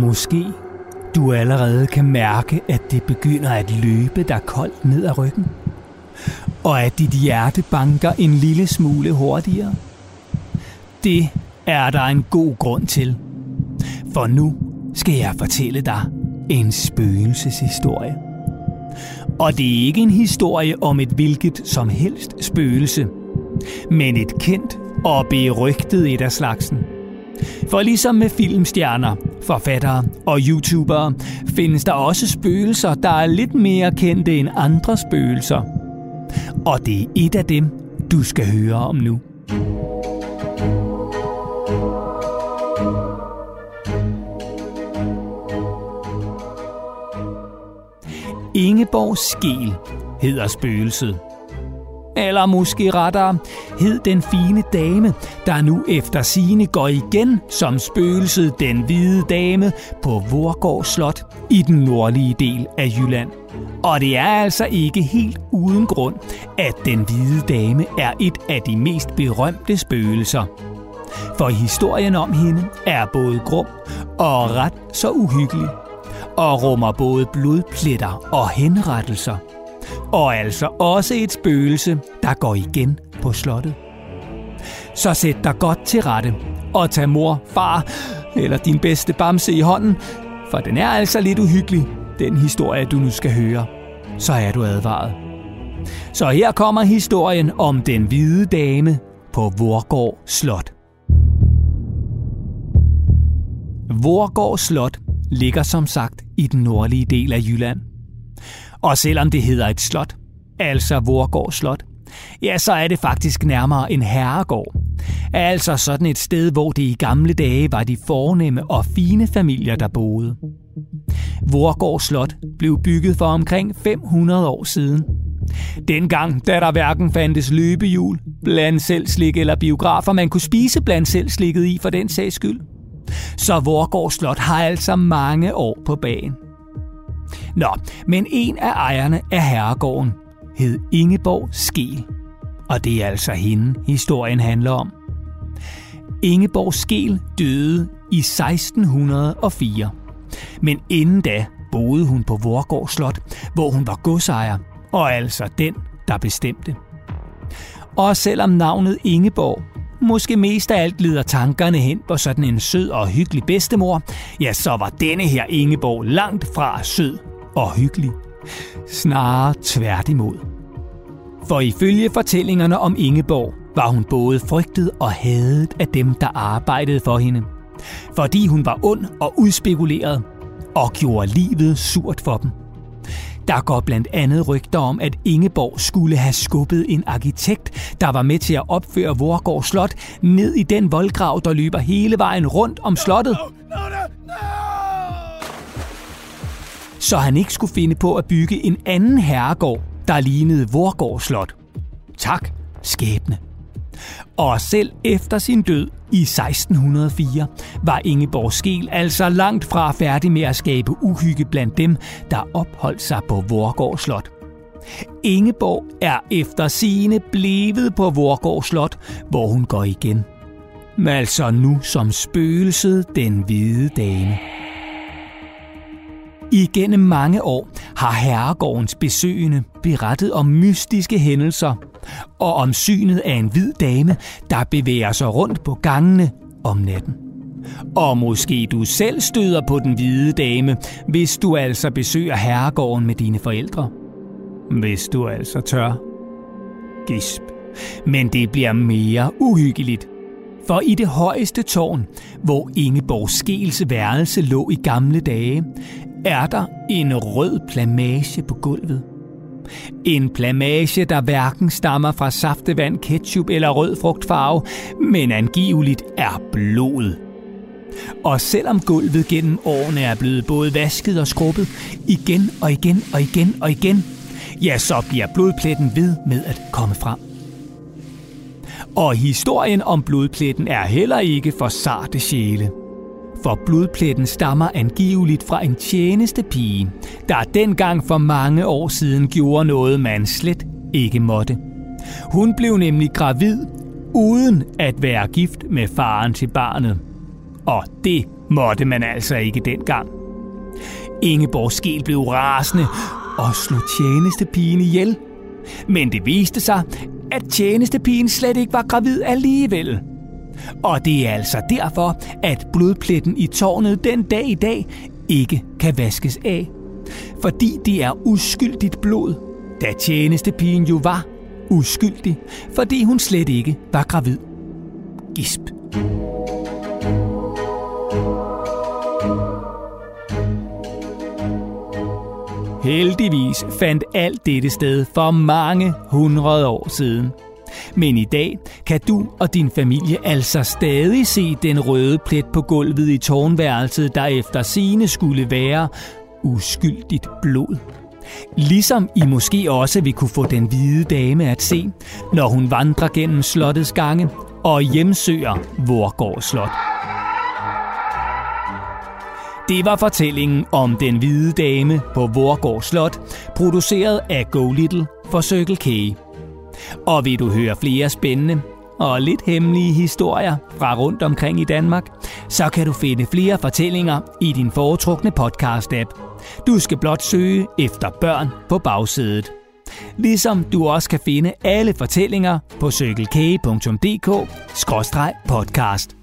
Måske du allerede kan mærke, at det begynder at løbe dig koldt ned ad ryggen. Og at dit hjerte banker en lille smule hurtigere. Det er der en god grund til. For nu skal jeg fortælle dig en spøgelseshistorie. Og det er ikke en historie om et hvilket som helst spøgelse, men et kendt og berygtet et af slagsen. For ligesom med filmstjerner, forfattere og YouTubere, findes der også spøgelser, der er lidt mere kendte end andre spøgelser. Og det er et af dem, du skal høre om nu. Ingeborg Skel hedder spøgelset. Eller måske rettere, hed den fine dame, der nu efter sine går igen som spøgelset den hvide dame på Vorgård Slot i den nordlige del af Jylland. Og det er altså ikke helt uden grund, at den hvide dame er et af de mest berømte spøgelser. For historien om hende er både grum og ret så uhyggelig og rummer både blodpletter og henrettelser. Og altså også et spøgelse, der går igen på slottet. Så sæt dig godt til rette og tag mor, far eller din bedste bamse i hånden, for den er altså lidt uhyggelig, den historie, du nu skal høre. Så er du advaret. Så her kommer historien om den hvide dame på Vorgård Slot. Vorgård Slot ligger som sagt i den nordlige del af Jylland. Og selvom det hedder et slot, altså Vorgård Slot, ja, så er det faktisk nærmere en herregård. Altså sådan et sted, hvor det i gamle dage var de fornemme og fine familier, der boede. Vorgård Slot blev bygget for omkring 500 år siden. Dengang, da der hverken fandtes løbehjul, bland selv slik eller biografer, man kunne spise bland selv slikket i for den sags skyld. Så Vorgård Slot har altså mange år på bagen. Nå, men en af ejerne af herregården hed Ingeborg Skel. Og det er altså hende, historien handler om. Ingeborg Skel døde i 1604. Men inden da boede hun på Vorgård Slot, hvor hun var godsejer, og altså den, der bestemte. Og selvom navnet Ingeborg måske mest af alt leder tankerne hen på sådan en sød og hyggelig bedstemor, ja, så var denne her Ingeborg langt fra sød og hyggelig. Snarere tværtimod. For ifølge fortællingerne om Ingeborg, var hun både frygtet og hadet af dem, der arbejdede for hende. Fordi hun var ond og udspekuleret, og gjorde livet surt for dem. Der går blandt andet rygter om, at Ingeborg skulle have skubbet en arkitekt, der var med til at opføre Vorgård Slot, ned i den voldgrav, der løber hele vejen rundt om slottet. Så han ikke skulle finde på at bygge en anden herregård, der lignede Vorgård Slot. Tak, skæbne. Og selv efter sin død i 1604 var Ingeborg Skel altså langt fra færdig med at skabe uhygge blandt dem, der opholdt sig på Vorgård Slot. Ingeborg er efter sine blevet på Vorgård Slot, hvor hun går igen. Men altså nu som spøgelset den hvide dame. Igennem mange år har herregårdens besøgende berettet om mystiske hændelser og om synet af en hvid dame, der bevæger sig rundt på gangene om natten. Og måske du selv støder på den hvide dame, hvis du altså besøger herregården med dine forældre. Hvis du altså tør. Gisp. Men det bliver mere uhyggeligt. For i det højeste tårn, hvor Ingeborg Skels værelse lå i gamle dage, er der en rød plamage på gulvet. En plamage, der hverken stammer fra saftevand, ketchup eller rød frugtfarve, men angiveligt er blod. Og selvom gulvet gennem årene er blevet både vasket og skrubbet igen og igen og igen og igen, ja, så bliver blodpletten ved med at komme frem. Og historien om blodpletten er heller ikke for sarte sjæle for blodpletten stammer angiveligt fra en tjenestepige, der dengang for mange år siden gjorde noget, man slet ikke måtte. Hun blev nemlig gravid, uden at være gift med faren til barnet. Og det måtte man altså ikke dengang. Ingeborg Skel blev rasende og slog tjenestepigen ihjel. Men det viste sig, at tjenestepigen slet ikke var gravid alligevel. Og det er altså derfor, at blodpletten i tårnet den dag i dag ikke kan vaskes af. Fordi det er uskyldigt blod, da tjenestepigen jo var uskyldig, fordi hun slet ikke var gravid. Gisp. Heldigvis fandt alt dette sted for mange hundrede år siden. Men i dag kan du og din familie altså stadig se den røde plet på gulvet i tårnværelset, der efter sine skulle være uskyldigt blod. Ligesom I måske også vil kunne få den hvide dame at se, når hun vandrer gennem slottets gange og hjemsøger Vorgård Slot. Det var fortællingen om den hvide dame på Vorgård Slot, produceret af Go Little for Circle K. Og vil du høre flere spændende og lidt hemmelige historier fra rundt omkring i Danmark, så kan du finde flere fortællinger i din foretrukne podcast-app. Du skal blot søge efter børn på bagsædet. Ligesom du også kan finde alle fortællinger på cykelkage.dk-podcast.